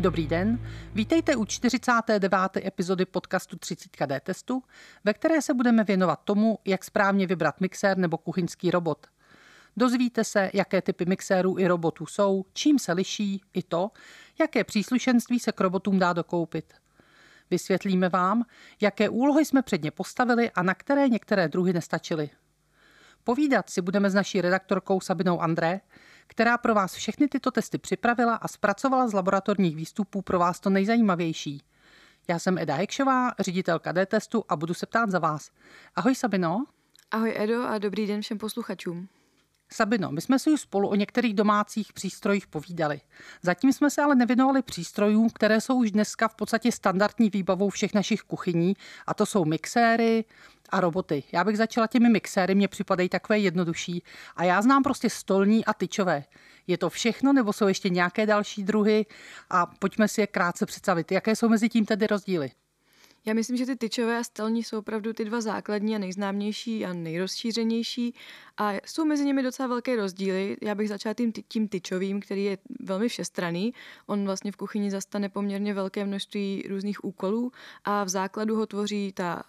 Dobrý den, vítejte u 49. epizody podcastu 30KD testu, ve které se budeme věnovat tomu, jak správně vybrat mixér nebo kuchyňský robot. Dozvíte se, jaké typy mixérů i robotů jsou, čím se liší, i to, jaké příslušenství se k robotům dá dokoupit. Vysvětlíme vám, jaké úlohy jsme před ně postavili a na které některé druhy nestačily. Povídat si budeme s naší redaktorkou Sabinou André, která pro vás všechny tyto testy připravila a zpracovala z laboratorních výstupů pro vás to nejzajímavější. Já jsem Eda Hekšová, ředitelka D-testu a budu se ptát za vás. Ahoj Sabino. Ahoj Edo a dobrý den všem posluchačům. Sabino, my jsme si už spolu o některých domácích přístrojích povídali. Zatím jsme se ale nevěnovali přístrojům, které jsou už dneska v podstatě standardní výbavou všech našich kuchyní, a to jsou mixéry a roboty. Já bych začala těmi mixéry, mě připadají takové jednodušší. A já znám prostě stolní a tyčové. Je to všechno, nebo jsou ještě nějaké další druhy? A pojďme si je krátce představit. Jaké jsou mezi tím tedy rozdíly? Já myslím, že ty tyčové a stelní jsou opravdu ty dva základní a nejznámější a nejrozšířenější a jsou mezi nimi docela velké rozdíly. Já bych začala tím, tím tyčovým, který je velmi všestraný. On vlastně v kuchyni zastane poměrně velké množství různých úkolů a v základu ho tvoří ta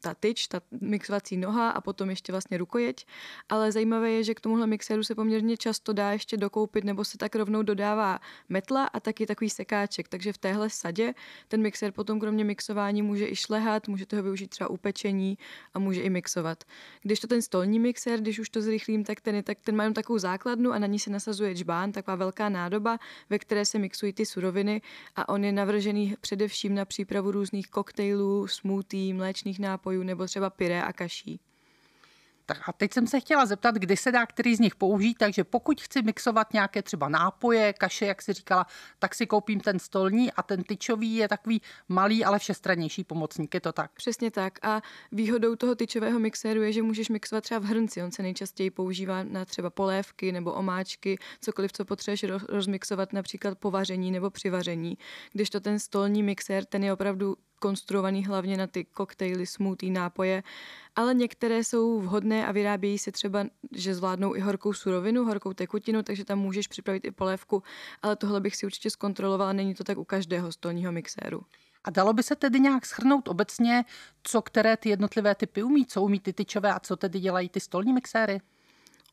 ta tyč, ta mixovací noha a potom ještě vlastně rukojeť. Ale zajímavé je, že k tomuhle mixéru se poměrně často dá ještě dokoupit nebo se tak rovnou dodává metla a taky takový sekáček. Takže v téhle sadě ten mixér potom kromě mixování může i šlehat, můžete ho využít třeba u pečení a může i mixovat. Když to ten stolní mixér, když už to zrychlím, tak ten, je, tak ten má jenom takovou základnu a na ní se nasazuje čbán, taková velká nádoba, ve které se mixují ty suroviny a on je navržený především na přípravu různých koktejlů, smoothie, mléčných nápojů, nápojů nebo třeba pyré a kaší. Tak a teď jsem se chtěla zeptat, kdy se dá který z nich použít, takže pokud chci mixovat nějaké třeba nápoje, kaše, jak si říkala, tak si koupím ten stolní a ten tyčový je takový malý, ale všestrannější pomocník, je to tak? Přesně tak a výhodou toho tyčového mixéru je, že můžeš mixovat třeba v hrnci, on se nejčastěji používá na třeba polévky nebo omáčky, cokoliv, co potřebuješ rozmixovat například po vaření nebo při vaření, když to ten stolní mixér, ten je opravdu konstruovaný hlavně na ty koktejly, smoothie, nápoje, ale některé jsou vhodné a vyrábějí se třeba, že zvládnou i horkou surovinu, horkou tekutinu, takže tam můžeš připravit i polévku, ale tohle bych si určitě zkontrolovala, není to tak u každého stolního mixéru. A dalo by se tedy nějak schrnout obecně, co které ty jednotlivé typy umí, co umí ty tyčové a co tedy dělají ty stolní mixéry?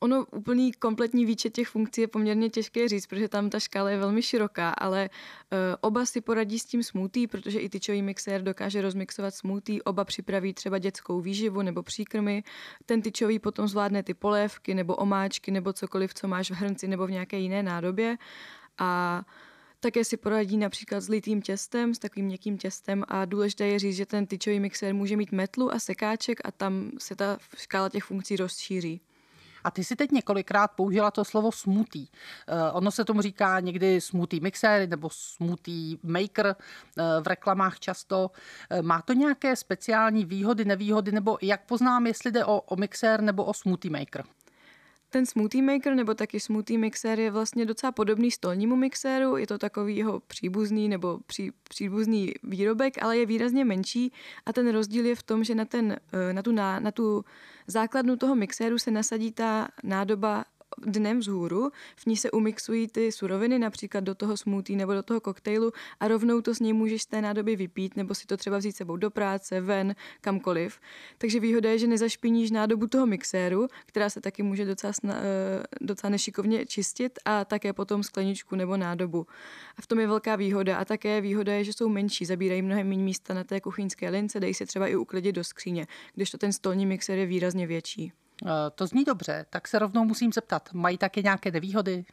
Ono úplný kompletní výčet těch funkcí je poměrně těžké říct, protože tam ta škála je velmi široká, ale uh, oba si poradí s tím smoothie, protože i tyčový mixér dokáže rozmixovat smoothie, oba připraví třeba dětskou výživu nebo příkrmy. Ten tyčový potom zvládne ty polévky nebo omáčky nebo cokoliv, co máš v hrnci nebo v nějaké jiné nádobě. A také si poradí například s litým těstem, s takovým měkkým těstem a důležité je říct, že ten tyčový mixér může mít metlu a sekáček a tam se ta škála těch funkcí rozšíří. A ty si teď několikrát použila to slovo smutý. Uh, ono se tomu říká někdy smutý mixer nebo smutý maker uh, v reklamách často. Uh, má to nějaké speciální výhody, nevýhody, nebo jak poznám, jestli jde o, o mixér nebo o smoothie maker? Ten smoothie maker nebo taky smoothie mixer je vlastně docela podobný stolnímu mixéru, je to takový jeho příbuzný nebo pří, příbuzný výrobek, ale je výrazně menší. A ten rozdíl je v tom, že na, ten, na, tu, na, na tu základnu toho mixéru se nasadí ta nádoba dnem vzhůru, v ní se umixují ty suroviny, například do toho smoothie nebo do toho koktejlu a rovnou to s něj můžeš z té nádoby vypít nebo si to třeba vzít sebou do práce, ven, kamkoliv. Takže výhoda je, že nezašpiníš nádobu toho mixéru, která se taky může docela, sna, eh, docela nešikovně čistit a také potom skleničku nebo nádobu. A v tom je velká výhoda a také výhoda je, že jsou menší, zabírají mnohem méně místa na té kuchyňské lince, dají se třeba i uklidit do skříně, když to ten stolní mixér je výrazně větší. Eh, to zní dobře, tak se rovnou musím zeptat, mají také nějaké nevýhody?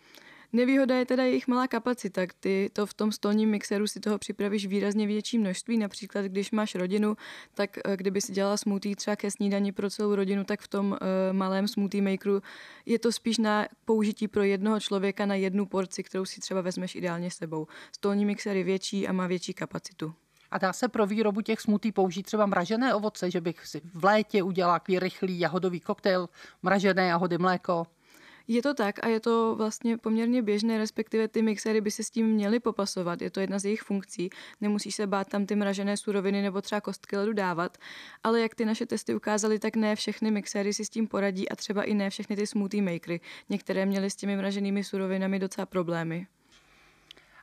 Nevýhoda je teda jejich malá kapacita. Ty to v tom stolním mixeru si toho připravíš výrazně větší množství. Například, když máš rodinu, tak eh, kdyby si dělala smoothie třeba ke snídani pro celou rodinu, tak v tom uh, malém smoothie makeru je to spíš na použití pro jednoho člověka na jednu porci, kterou si třeba vezmeš ideálně sebou. Stolní mixer je větší a má větší kapacitu. A dá se pro výrobu těch smutí použít třeba mražené ovoce, že bych si v létě udělala takový rychlý jahodový koktejl, mražené jahody, mléko. Je to tak a je to vlastně poměrně běžné, respektive ty mixéry by se s tím měly popasovat. Je to jedna z jejich funkcí. Nemusíš se bát tam ty mražené suroviny nebo třeba kostky ledu dávat. Ale jak ty naše testy ukázaly, tak ne všechny mixéry si s tím poradí a třeba i ne všechny ty smoothie makery. Některé měly s těmi mraženými surovinami docela problémy.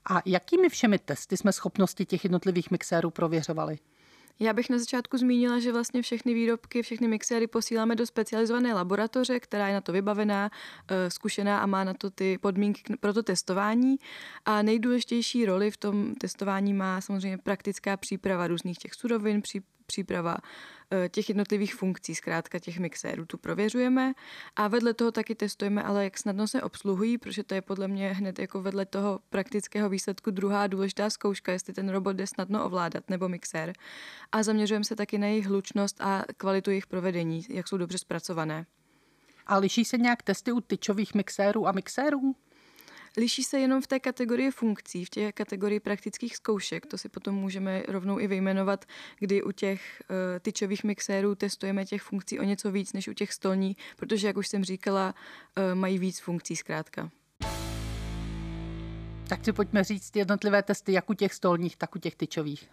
A jakými všemi testy jsme schopnosti těch jednotlivých mixérů prověřovali? Já bych na začátku zmínila, že vlastně všechny výrobky, všechny mixéry posíláme do specializované laboratoře, která je na to vybavená, eh, zkušená a má na to ty podmínky pro to testování. A nejdůležitější roli v tom testování má samozřejmě praktická příprava různých těch surovin, příprava eh, těch jednotlivých funkcí, zkrátka těch mixérů, tu prověřujeme a vedle toho taky testujeme, ale jak snadno se obsluhují, protože to je podle mě hned jako vedle toho praktického výsledku druhá důležitá zkouška, jestli ten robot jde snadno ovládat nebo mixér. A zaměřujeme se taky na jejich hlučnost a kvalitu jejich provedení, jak jsou dobře zpracované. A liší se nějak testy u tyčových mixérů a mixérů? Liší se jenom v té kategorii funkcí, v těch kategorii praktických zkoušek. To si potom můžeme rovnou i vyjmenovat, kdy u těch uh, tyčových mixérů testujeme těch funkcí o něco víc než u těch stolní, protože, jak už jsem říkala, uh, mají víc funkcí zkrátka. Tak si pojďme říct jednotlivé testy, jak u těch stolních, tak u těch tyčových.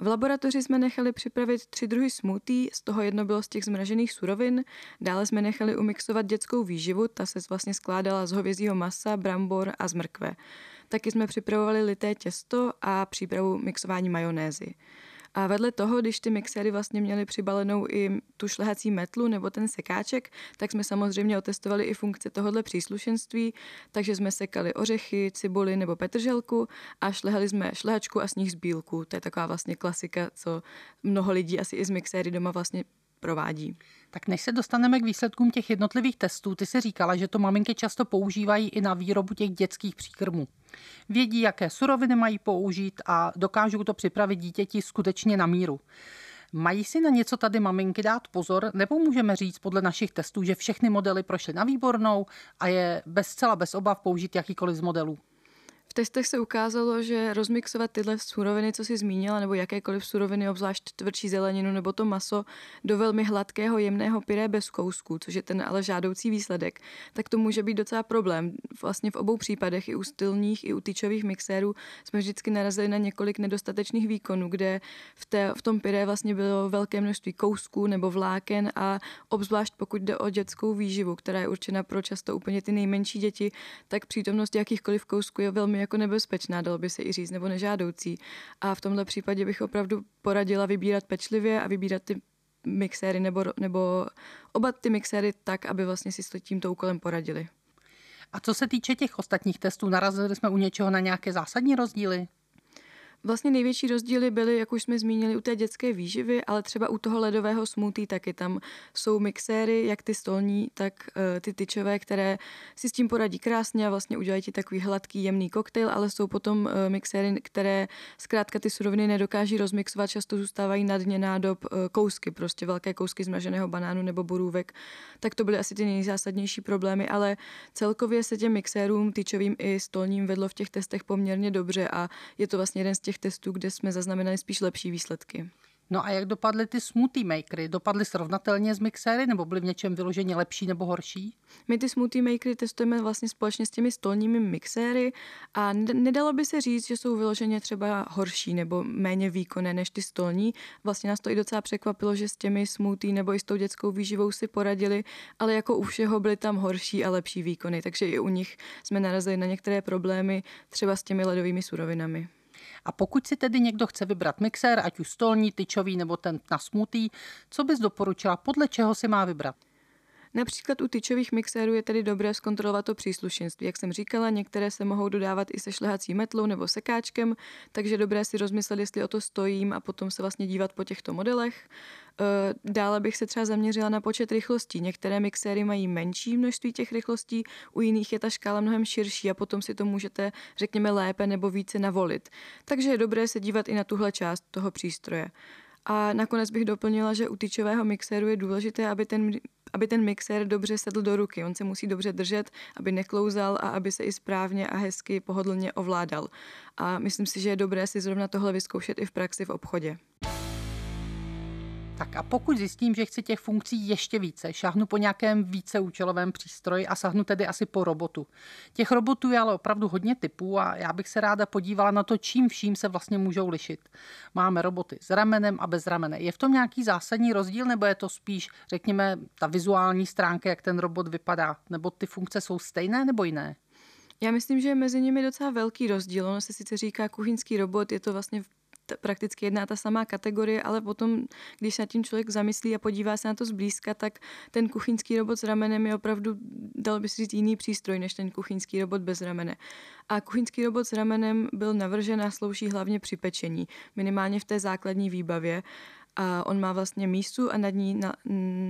V laboratoři jsme nechali připravit tři druhy smoothie, z toho jedno bylo z těch zmražených surovin, dále jsme nechali umixovat dětskou výživu, ta se vlastně skládala z hovězího masa, brambor a z mrkve. Taky jsme připravovali lité těsto a přípravu mixování majonézy. A vedle toho, když ty mixéry vlastně měly přibalenou i tu šlehací metlu nebo ten sekáček, tak jsme samozřejmě otestovali i funkce tohohle příslušenství, takže jsme sekali ořechy, cibuli nebo petrželku a šlehali jsme šlehačku a sníh z bílku. To je taková vlastně klasika, co mnoho lidí asi i z mixéry doma vlastně provádí. Tak než se dostaneme k výsledkům těch jednotlivých testů, ty si říkala, že to maminky často používají i na výrobu těch dětských příkrmů. Vědí, jaké suroviny mají použít a dokážou to připravit dítěti skutečně na míru. Mají si na něco tady maminky dát pozor, nebo můžeme říct podle našich testů, že všechny modely prošly na výbornou a je bez zcela bez obav použít jakýkoliv z modelů? Testech se ukázalo, že rozmixovat tyhle suroviny, co si zmínila, nebo jakékoliv suroviny, obzvlášť tvrdší zeleninu nebo to maso, do velmi hladkého, jemného pyré bez kousků, což je ten ale žádoucí výsledek, tak to může být docela problém. Vlastně v obou případech, i u stylních, i u tyčových mixérů, jsme vždycky narazili na několik nedostatečných výkonů, kde v, té, v tom pyré vlastně bylo velké množství kousků nebo vláken a obzvlášť pokud jde o dětskou výživu, která je určena pro často úplně ty nejmenší děti, tak přítomnost jakýchkoliv kousků je velmi jako nebezpečná, dalo by se i říct, nebo nežádoucí. A v tomhle případě bych opravdu poradila vybírat pečlivě a vybírat ty mixéry nebo, nebo oba ty mixéry tak, aby vlastně si s tímto úkolem poradili. A co se týče těch ostatních testů, narazili jsme u něčeho na nějaké zásadní rozdíly? Vlastně největší rozdíly byly, jak už jsme zmínili, u té dětské výživy, ale třeba u toho ledového smoothie taky tam jsou mixéry, jak ty stolní, tak uh, ty tyčové, které si s tím poradí krásně a vlastně udělají ti takový hladký, jemný koktejl, ale jsou potom uh, mixéry, které zkrátka ty suroviny nedokáží rozmixovat, často zůstávají na dně nádob uh, kousky, prostě velké kousky zmraženého banánu nebo borůvek. Tak to byly asi ty nejzásadnější problémy, ale celkově se těm mixérům, tyčovým i stolním vedlo v těch testech poměrně dobře a je to vlastně jeden z těch těch testů, kde jsme zaznamenali spíš lepší výsledky. No a jak dopadly ty smoothie makery? Dopadly srovnatelně s mixéry nebo byly v něčem vyloženě lepší nebo horší? My ty smoothie makery testujeme vlastně společně s těmi stolními mixéry a nedalo by se říct, že jsou vyloženě třeba horší nebo méně výkonné než ty stolní. Vlastně nás to i docela překvapilo, že s těmi smoothie nebo i s tou dětskou výživou si poradili, ale jako u všeho byly tam horší a lepší výkony, takže i u nich jsme narazili na některé problémy třeba s těmi ledovými surovinami. A pokud si tedy někdo chce vybrat mixér, ať už stolní, tyčový nebo ten na smutý, co bys doporučila, podle čeho si má vybrat? Například u tyčových mixérů je tedy dobré zkontrolovat to příslušenství. Jak jsem říkala, některé se mohou dodávat i se šlehací metlou nebo sekáčkem, takže dobré si rozmyslet, jestli o to stojím a potom se vlastně dívat po těchto modelech. Eh, dále bych se třeba zaměřila na počet rychlostí. Některé mixéry mají menší množství těch rychlostí, u jiných je ta škála mnohem širší a potom si to můžete, řekněme, lépe nebo více navolit. Takže je dobré se dívat i na tuhle část toho přístroje. A nakonec bych doplnila, že u tyčového mixéru je důležité, aby ten, aby ten mixér dobře sedl do ruky. On se musí dobře držet, aby neklouzal a aby se i správně a hezky pohodlně ovládal. A myslím si, že je dobré si zrovna tohle vyzkoušet i v praxi v obchodě. Tak a pokud zjistím, že chci těch funkcí ještě více, šáhnu po nějakém víceúčelovém přístroji a sahnu tedy asi po robotu. Těch robotů je ale opravdu hodně typů a já bych se ráda podívala na to, čím vším se vlastně můžou lišit. Máme roboty s ramenem a bez ramene. Je v tom nějaký zásadní rozdíl, nebo je to spíš, řekněme, ta vizuální stránka, jak ten robot vypadá? Nebo ty funkce jsou stejné nebo jiné? Já myslím, že je mezi nimi docela velký rozdíl. Ono se sice říká kuchyňský robot, je to vlastně t- prakticky jedná ta samá kategorie, ale potom, když se nad tím člověk zamyslí a podívá se na to zblízka, tak ten kuchyňský robot s ramenem je opravdu, dal by si říct, jiný přístroj než ten kuchyňský robot bez ramene. A kuchyňský robot s ramenem byl navržen a slouží hlavně při pečení, minimálně v té základní výbavě a on má vlastně mísu a nad ní, na,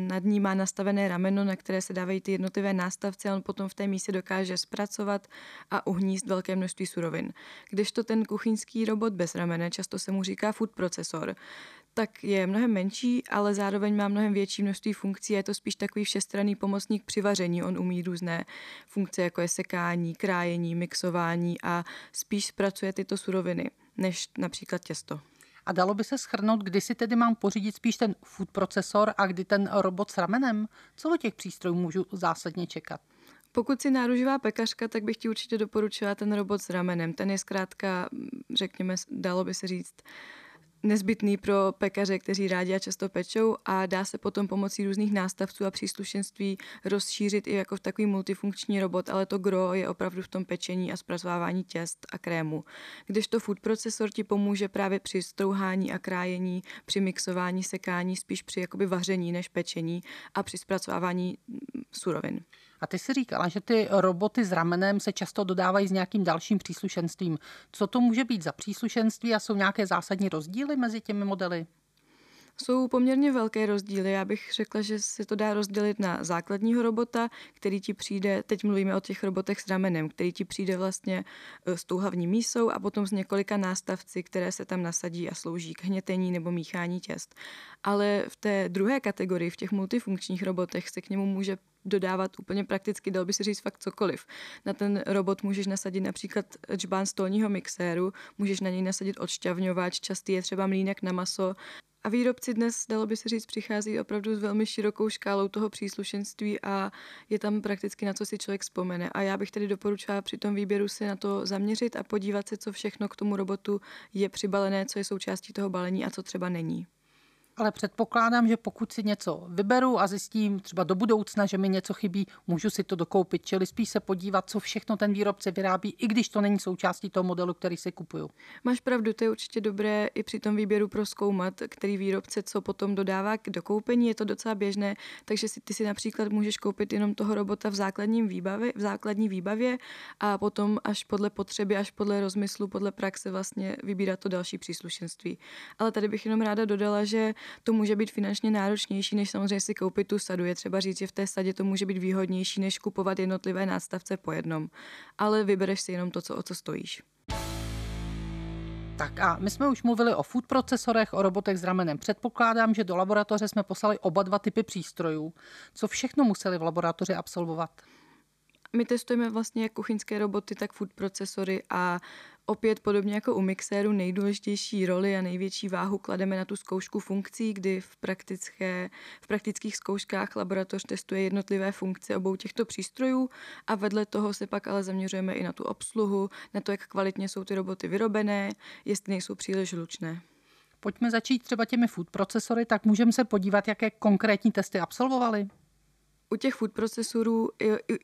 nad ní má nastavené rameno, na které se dávají ty jednotlivé nástavce a on potom v té míse dokáže zpracovat a uhníst velké množství surovin. Kdežto ten kuchyňský robot bez ramene, často se mu říká food procesor, tak je mnohem menší, ale zároveň má mnohem větší množství funkcí je to spíš takový všestranný pomocník při vaření. On umí různé funkce, jako je sekání, krájení, mixování a spíš zpracuje tyto suroviny než například těsto. A dalo by se schrnout, kdy si tedy mám pořídit spíš ten food procesor a kdy ten robot s ramenem? Co od těch přístrojů můžu zásadně čekat? Pokud si náruživá pekařka, tak bych ti určitě doporučila ten robot s ramenem. Ten je zkrátka, řekněme, dalo by se říct, nezbytný pro pekaře, kteří rádi a často pečou a dá se potom pomocí různých nástavců a příslušenství rozšířit i jako v takový multifunkční robot, ale to gro je opravdu v tom pečení a zpracovávání těst a krému. Kdežto food procesor ti pomůže právě při strouhání a krájení, při mixování, sekání, spíš při jakoby vaření než pečení a při zpracovávání surovin. A ty si říkala, že ty roboty s ramenem se často dodávají s nějakým dalším příslušenstvím. Co to může být za příslušenství a jsou nějaké zásadní rozdíly mezi těmi modely? Jsou poměrně velké rozdíly. Já bych řekla, že se to dá rozdělit na základního robota, který ti přijde, teď mluvíme o těch robotech s ramenem, který ti přijde vlastně e, s tou hlavní mísou a potom s několika nástavci, které se tam nasadí a slouží k hnětení nebo míchání těst. Ale v té druhé kategorii, v těch multifunkčních robotech, se k němu může dodávat úplně prakticky, dal by si říct fakt cokoliv. Na ten robot můžeš nasadit například čbán stolního mixéru, můžeš na něj nasadit odšťavňovač, častý je třeba mlínek na maso a výrobci dnes, dalo by se říct, přichází opravdu s velmi širokou škálou toho příslušenství a je tam prakticky na co si člověk vzpomene. A já bych tedy doporučila při tom výběru se na to zaměřit a podívat se, co všechno k tomu robotu je přibalené, co je součástí toho balení a co třeba není ale předpokládám, že pokud si něco vyberu a zjistím třeba do budoucna, že mi něco chybí, můžu si to dokoupit, čili spíš se podívat, co všechno ten výrobce vyrábí, i když to není součástí toho modelu, který si kupuju. Máš pravdu, to je určitě dobré i při tom výběru proskoumat, který výrobce co potom dodává k dokoupení, je to docela běžné, takže si, ty si například můžeš koupit jenom toho robota v základním výbavě, v základní výbavě a potom až podle potřeby, až podle rozmyslu, podle praxe vlastně vybírat to další příslušenství. Ale tady bych jenom ráda dodala, že to může být finančně náročnější, než samozřejmě si koupit tu sadu. Je třeba říct, že v té sadě to může být výhodnější, než kupovat jednotlivé nástavce po jednom. Ale vybereš si jenom to, co, o co stojíš. Tak a my jsme už mluvili o food procesorech, o robotech s ramenem. Předpokládám, že do laboratoře jsme poslali oba dva typy přístrojů. Co všechno museli v laboratoři absolvovat? My testujeme vlastně jak kuchyňské roboty, tak food procesory a Opět podobně jako u mixéru nejdůležitější roli a největší váhu klademe na tu zkoušku funkcí, kdy v, praktické, v praktických zkouškách laboratoř testuje jednotlivé funkce obou těchto přístrojů a vedle toho se pak ale zaměřujeme i na tu obsluhu, na to, jak kvalitně jsou ty roboty vyrobené, jestli nejsou příliš hlučné. Pojďme začít třeba těmi food procesory, tak můžeme se podívat, jaké konkrétní testy absolvovali u těch food procesorů,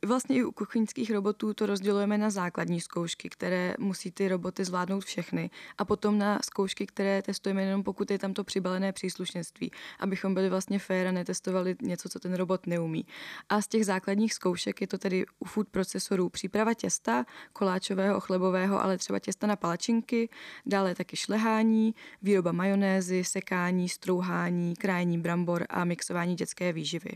vlastně i u kuchyňských robotů to rozdělujeme na základní zkoušky, které musí ty roboty zvládnout všechny a potom na zkoušky, které testujeme jenom pokud je tam to přibalené příslušenství, abychom byli vlastně fair a netestovali něco, co ten robot neumí. A z těch základních zkoušek je to tedy u food procesorů příprava těsta, koláčového, chlebového, ale třeba těsta na palačinky, dále taky šlehání, výroba majonézy, sekání, strouhání, krájení brambor a mixování dětské výživy.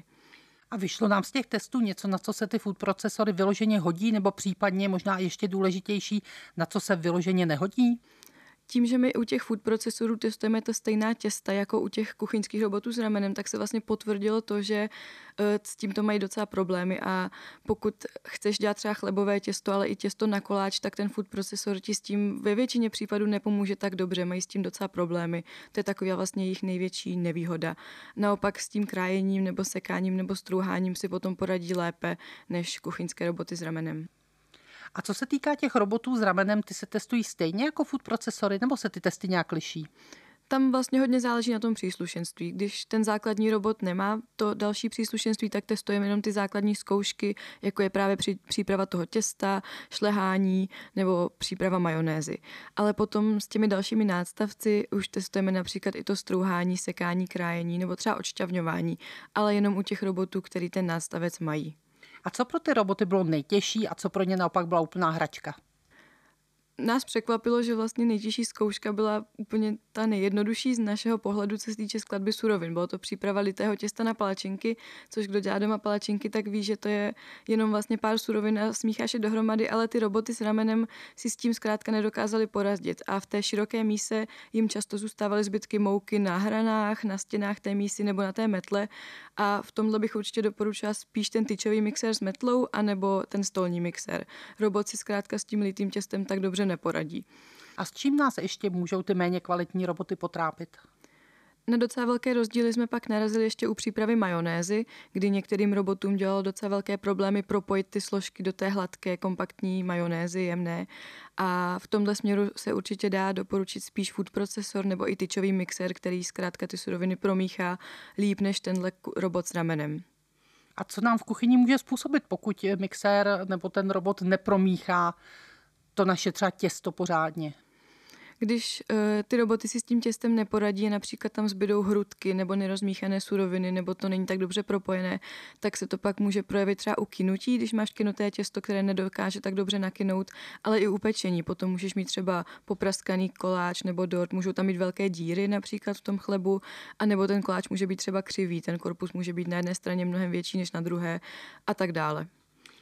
A vyšlo nám z těch testů něco, na co se ty food procesory vyloženě hodí, nebo případně možná ještě důležitější, na co se vyloženě nehodí? Tím, že my u těch food procesorů testujeme to stejná těsta jako u těch kuchyňských robotů s ramenem, tak se vlastně potvrdilo to, že eh, s tímto mají docela problémy a pokud chceš dělat třeba chlebové těsto, ale i těsto na koláč, tak ten food procesor ti s tím ve většině případů nepomůže tak dobře, mají s tím docela problémy. To je taková vlastně jejich největší nevýhoda. Naopak s tím krájením nebo sekáním nebo strouháním si potom poradí lépe než kuchyňské roboty s ramenem. A co se týká těch robotů s ramenem, ty se testují stejně jako food procesory, nebo se ty testy nějak liší? Tam vlastně hodně záleží na tom příslušenství. Když ten základní robot nemá to další příslušenství, tak testujeme jenom ty základní zkoušky, jako je právě při, příprava toho těsta, šlehání nebo příprava majonézy. Ale potom s těmi dalšími nástavci už testujeme například i to strouhání, sekání, krájení nebo třeba odšťavňování, ale jenom u těch robotů, který ten nástavec mají. A co pro ty roboty bylo nejtěžší a co pro ně naopak byla úplná hračka? Nás překvapilo, že vlastně nejtěžší zkouška byla úplně ta nejjednodušší z našeho pohledu, co se týče skladby surovin. Bylo to příprava litého těsta na palačinky, což kdo dělá doma palačinky, tak ví, že to je jenom vlastně pár surovin a smícháš je dohromady, ale ty roboty s ramenem si s tím zkrátka nedokázali porazdit. A v té široké míse jim často zůstávaly zbytky mouky na hranách, na stěnách té mísy nebo na té metle. A v tomhle bych určitě doporučila spíš ten tyčový mixer s metlou, anebo ten stolní mixer. Robot si zkrátka s tím litým těstem tak dobře neporadí. A s čím nás ještě můžou ty méně kvalitní roboty potrápit? Na docela velké rozdíly jsme pak narazili ještě u přípravy majonézy, kdy některým robotům dělalo docela velké problémy propojit ty složky do té hladké, kompaktní majonézy, jemné. A v tomhle směru se určitě dá doporučit spíš food procesor nebo i tyčový mixer, který zkrátka ty suroviny promíchá líp než tenhle robot s ramenem. A co nám v kuchyni může způsobit, pokud mixér nebo ten robot nepromíchá to naše třeba těsto pořádně. Když uh, ty roboty si s tím těstem neporadí, například tam zbydou hrudky nebo nerozmíchané suroviny, nebo to není tak dobře propojené, tak se to pak může projevit třeba u kinutí, když máš kinuté těsto, které nedokáže tak dobře nakinout, ale i u pečení. Potom můžeš mít třeba popraskaný koláč nebo dort, můžou tam být velké díry například v tom chlebu, a nebo ten koláč může být třeba křivý, ten korpus může být na jedné straně mnohem větší než na druhé a tak dále.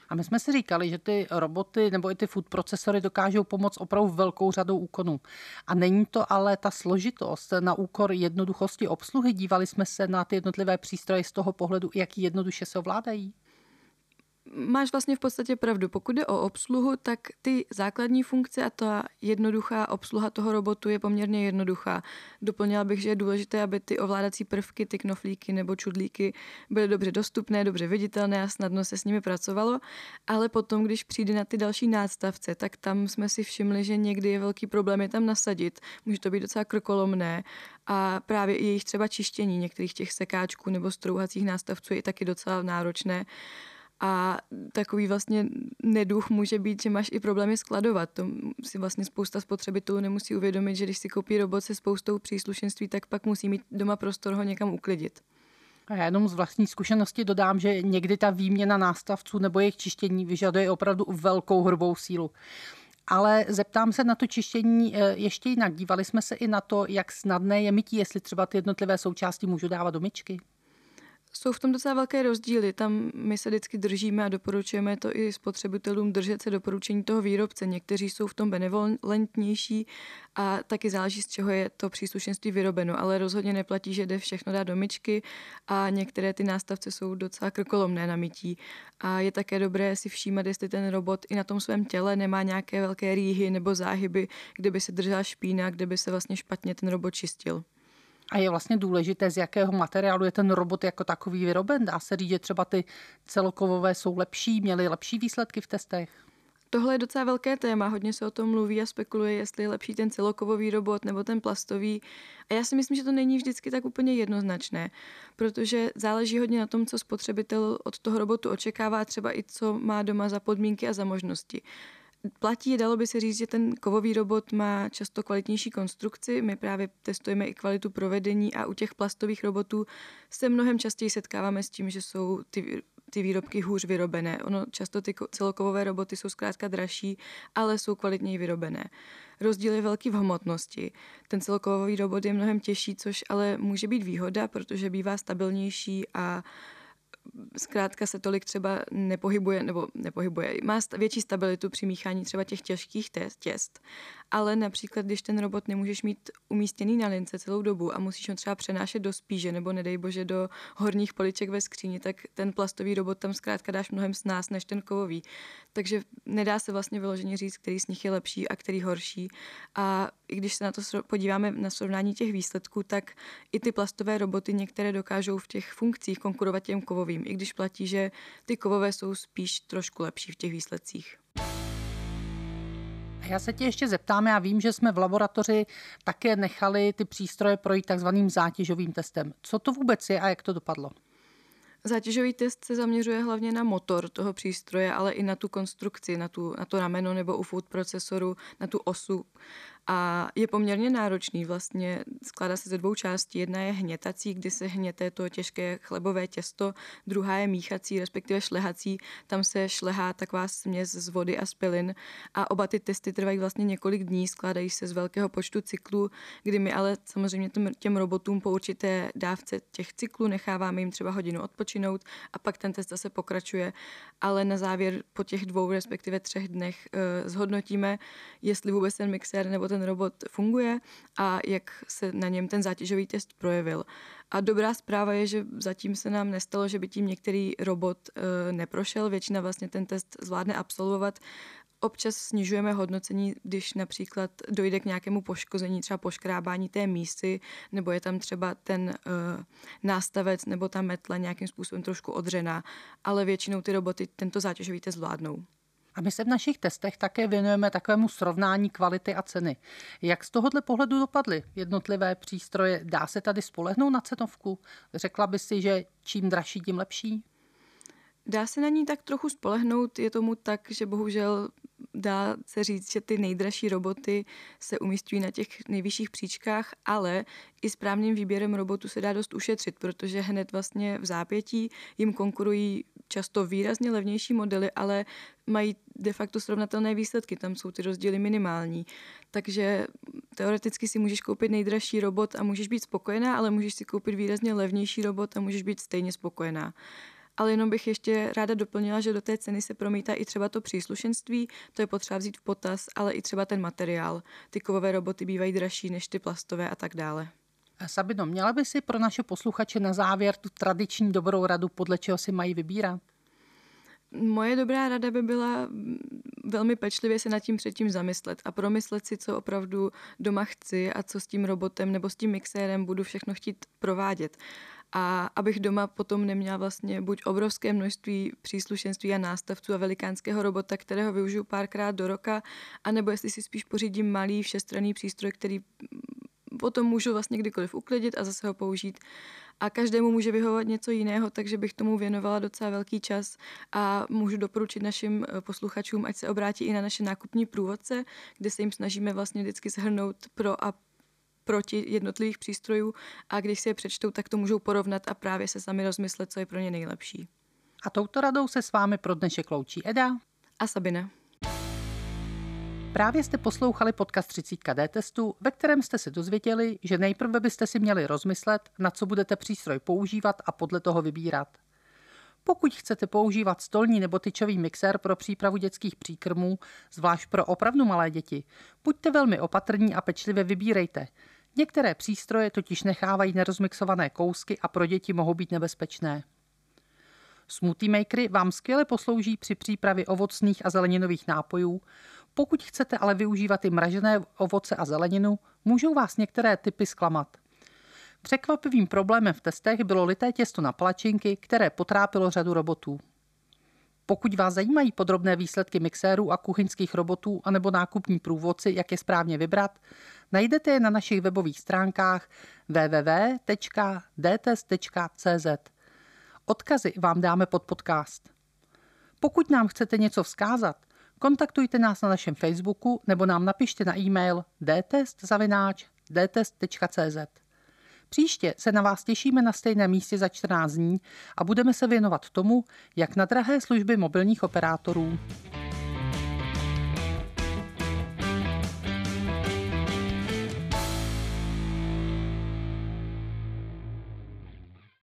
A my jsme si říkali, že ty roboty nebo i ty food procesory dokážou pomoct opravdu velkou řadou úkonů. A není to ale ta složitost na úkor jednoduchosti obsluhy. Dívali jsme se na ty jednotlivé přístroje z toho pohledu, jak jednoduše se ovládají máš vlastně v podstatě pravdu. Pokud jde o obsluhu, tak ty základní funkce a ta jednoduchá obsluha toho robotu je poměrně jednoduchá. Doplnila bych, že je důležité, aby ty ovládací prvky, ty knoflíky nebo čudlíky byly dobře dostupné, dobře viditelné a snadno se s nimi pracovalo. Ale potom, když přijde na ty další nástavce, tak tam jsme si všimli, že někdy je velký problém je tam nasadit. Může to být docela krokolomné a právě i jejich třeba čištění některých těch sekáčků nebo strouhacích nástavců je taky docela náročné. A takový vlastně neduch může být, že máš i problémy skladovat. To si vlastně spousta spotřebitelů nemusí uvědomit, že když si koupí robot se spoustou příslušenství, tak pak musí mít doma prostor ho někam uklidit. A já jenom z vlastní zkušenosti dodám, že někdy ta výměna nástavců nebo jejich čištění vyžaduje opravdu velkou hrubou sílu. Ale zeptám se na to čištění eh, ještě jinak. Dívali jsme se i na to, jak snadné je mytí, jestli třeba ty jednotlivé součásti můžu dávat do myčky. Jsou v tom docela velké rozdíly. Tam my se vždycky držíme a doporučujeme to i spotřebitelům držet se doporučení toho výrobce. Někteří jsou v tom benevolentnější a taky záleží, z čeho je to příslušenství vyrobeno, ale rozhodně neplatí, že jde všechno dát do myčky a některé ty nástavce jsou docela krkolomné na mytí. A je také dobré si všímat, jestli ten robot i na tom svém těle nemá nějaké velké rýhy nebo záhyby, kde by se držela špína, kde by se vlastně špatně ten robot čistil. A je vlastně důležité, z jakého materiálu je ten robot jako takový vyroben. Dá se říct, že třeba ty celokovové jsou lepší, měly lepší výsledky v testech? Tohle je docela velké téma, hodně se o tom mluví a spekuluje, jestli je lepší ten celokovový robot nebo ten plastový. A já si myslím, že to není vždycky tak úplně jednoznačné, protože záleží hodně na tom, co spotřebitel od toho robotu očekává, třeba i co má doma za podmínky a za možnosti platí, dalo by se říct, že ten kovový robot má často kvalitnější konstrukci. My právě testujeme i kvalitu provedení a u těch plastových robotů se mnohem častěji setkáváme s tím, že jsou ty ty výrobky hůř vyrobené. Ono často ty celokovové roboty jsou zkrátka dražší, ale jsou kvalitněji vyrobené. Rozdíl je velký v hmotnosti. Ten celokovový robot je mnohem těžší, což ale může být výhoda, protože bývá stabilnější a zkrátka se tolik třeba nepohybuje, nebo nepohybuje, má větší stabilitu při míchání třeba těch těžkých těst, ale například, když ten robot nemůžeš mít umístěný na lince celou dobu a musíš ho třeba přenášet do spíže nebo nedej bože do horních poliček ve skříni, tak ten plastový robot tam zkrátka dáš mnohem s nás než ten kovový. Takže nedá se vlastně vyloženě říct, který z nich je lepší a který horší. A i když se na to podíváme na srovnání těch výsledků, tak i ty plastové roboty některé dokážou v těch funkcích konkurovat těm kovovým, i když platí, že ty kovové jsou spíš trošku lepší v těch výsledcích. Já se tě ještě zeptám, já vím, že jsme v laboratoři také nechali ty přístroje projít takzvaným zátěžovým testem. Co to vůbec je a jak to dopadlo? Zátěžový test se zaměřuje hlavně na motor toho přístroje, ale i na tu konstrukci, na, tu, na to rameno nebo u food procesoru, na tu osu a je poměrně náročný vlastně, skládá se ze dvou částí. Jedna je hnětací, kdy se hněte to těžké chlebové těsto, druhá je míchací, respektive šlehací, tam se šlehá taková směs z vody a spilin. A oba ty testy trvají vlastně několik dní, skládají se z velkého počtu cyklů, kdy my ale samozřejmě těm robotům po určité dávce těch cyklů necháváme jim třeba hodinu odpočinout a pak ten test zase pokračuje, ale na závěr po těch dvou, respektive třech dnech uh, zhodnotíme, jestli vůbec ten mixér nebo ten ten robot funguje a jak se na něm ten zátěžový test projevil. A dobrá zpráva je, že zatím se nám nestalo, že by tím některý robot e, neprošel. Většina vlastně ten test zvládne absolvovat. Občas snižujeme hodnocení, když například dojde k nějakému poškození, třeba poškrábání té mísy, nebo je tam třeba ten uh, nástavec nebo ta metla nějakým způsobem trošku odřená, ale většinou ty roboty tento zátěžový test zvládnou. A my se v našich testech také věnujeme takovému srovnání kvality a ceny. Jak z tohohle pohledu dopadly jednotlivé přístroje? Dá se tady spolehnout na cenovku? Řekla by si, že čím dražší, tím lepší? Dá se na ní tak trochu spolehnout, je tomu tak, že bohužel dá se říct, že ty nejdražší roboty se umístují na těch nejvyšších příčkách, ale i správným výběrem robotů se dá dost ušetřit, protože hned vlastně v zápětí jim konkurují často výrazně levnější modely, ale mají de facto srovnatelné výsledky, tam jsou ty rozdíly minimální. Takže teoreticky si můžeš koupit nejdražší robot a můžeš být spokojená, ale můžeš si koupit výrazně levnější robot a můžeš být stejně spokojená. Ale jenom bych ještě ráda doplnila, že do té ceny se promítá i třeba to příslušenství, to je potřeba vzít v potaz, ale i třeba ten materiál. Ty kovové roboty bývají dražší než ty plastové a tak dále. Sabino, měla by si pro naše posluchače na závěr tu tradiční dobrou radu, podle čeho si mají vybírat? Moje dobrá rada by byla velmi pečlivě se nad tím předtím zamyslet a promyslet si, co opravdu doma chci a co s tím robotem nebo s tím mixérem budu všechno chtít provádět. A abych doma potom neměla vlastně buď obrovské množství příslušenství a nástavců a velikánského robota, kterého využiju párkrát do roka, anebo jestli si spíš pořídím malý všestranný přístroj, který potom můžu vlastně kdykoliv uklidit a zase ho použít. A každému může vyhovovat něco jiného, takže bych tomu věnovala docela velký čas a můžu doporučit našim eh, posluchačům, ať se obrátí i na naše nákupní průvodce, kde se jim snažíme vlastně vždycky shrnout pro a proti jednotlivých přístrojů a když si je přečtou, tak to můžou porovnat a právě se sami rozmyslet, co je pro ně nejlepší. A touto radou se s vámi pro dnešek loučí Eda a Sabina. Právě jste poslouchali podcast 30 D testu, ve kterém jste se dozvěděli, že nejprve byste si měli rozmyslet, na co budete přístroj používat a podle toho vybírat. Pokud chcete používat stolní nebo tyčový mixér pro přípravu dětských příkrmů, zvlášť pro opravdu malé děti, buďte velmi opatrní a pečlivě vybírejte. Některé přístroje totiž nechávají nerozmixované kousky a pro děti mohou být nebezpečné. Smoothie makery vám skvěle poslouží při přípravě ovocných a zeleninových nápojů, pokud chcete ale využívat i mražené ovoce a zeleninu, můžou vás některé typy zklamat. Překvapivým problémem v testech bylo lité těsto na palačinky, které potrápilo řadu robotů. Pokud vás zajímají podrobné výsledky mixérů a kuchyňských robotů anebo nákupní průvodci, jak je správně vybrat, najdete je na našich webových stránkách www.dtest.cz. Odkazy vám dáme pod podcast. Pokud nám chcete něco vzkázat, kontaktujte nás na našem Facebooku nebo nám napište na e-mail dtest.cz. Příště se na vás těšíme na stejném místě za 14 dní a budeme se věnovat tomu, jak na drahé služby mobilních operátorů.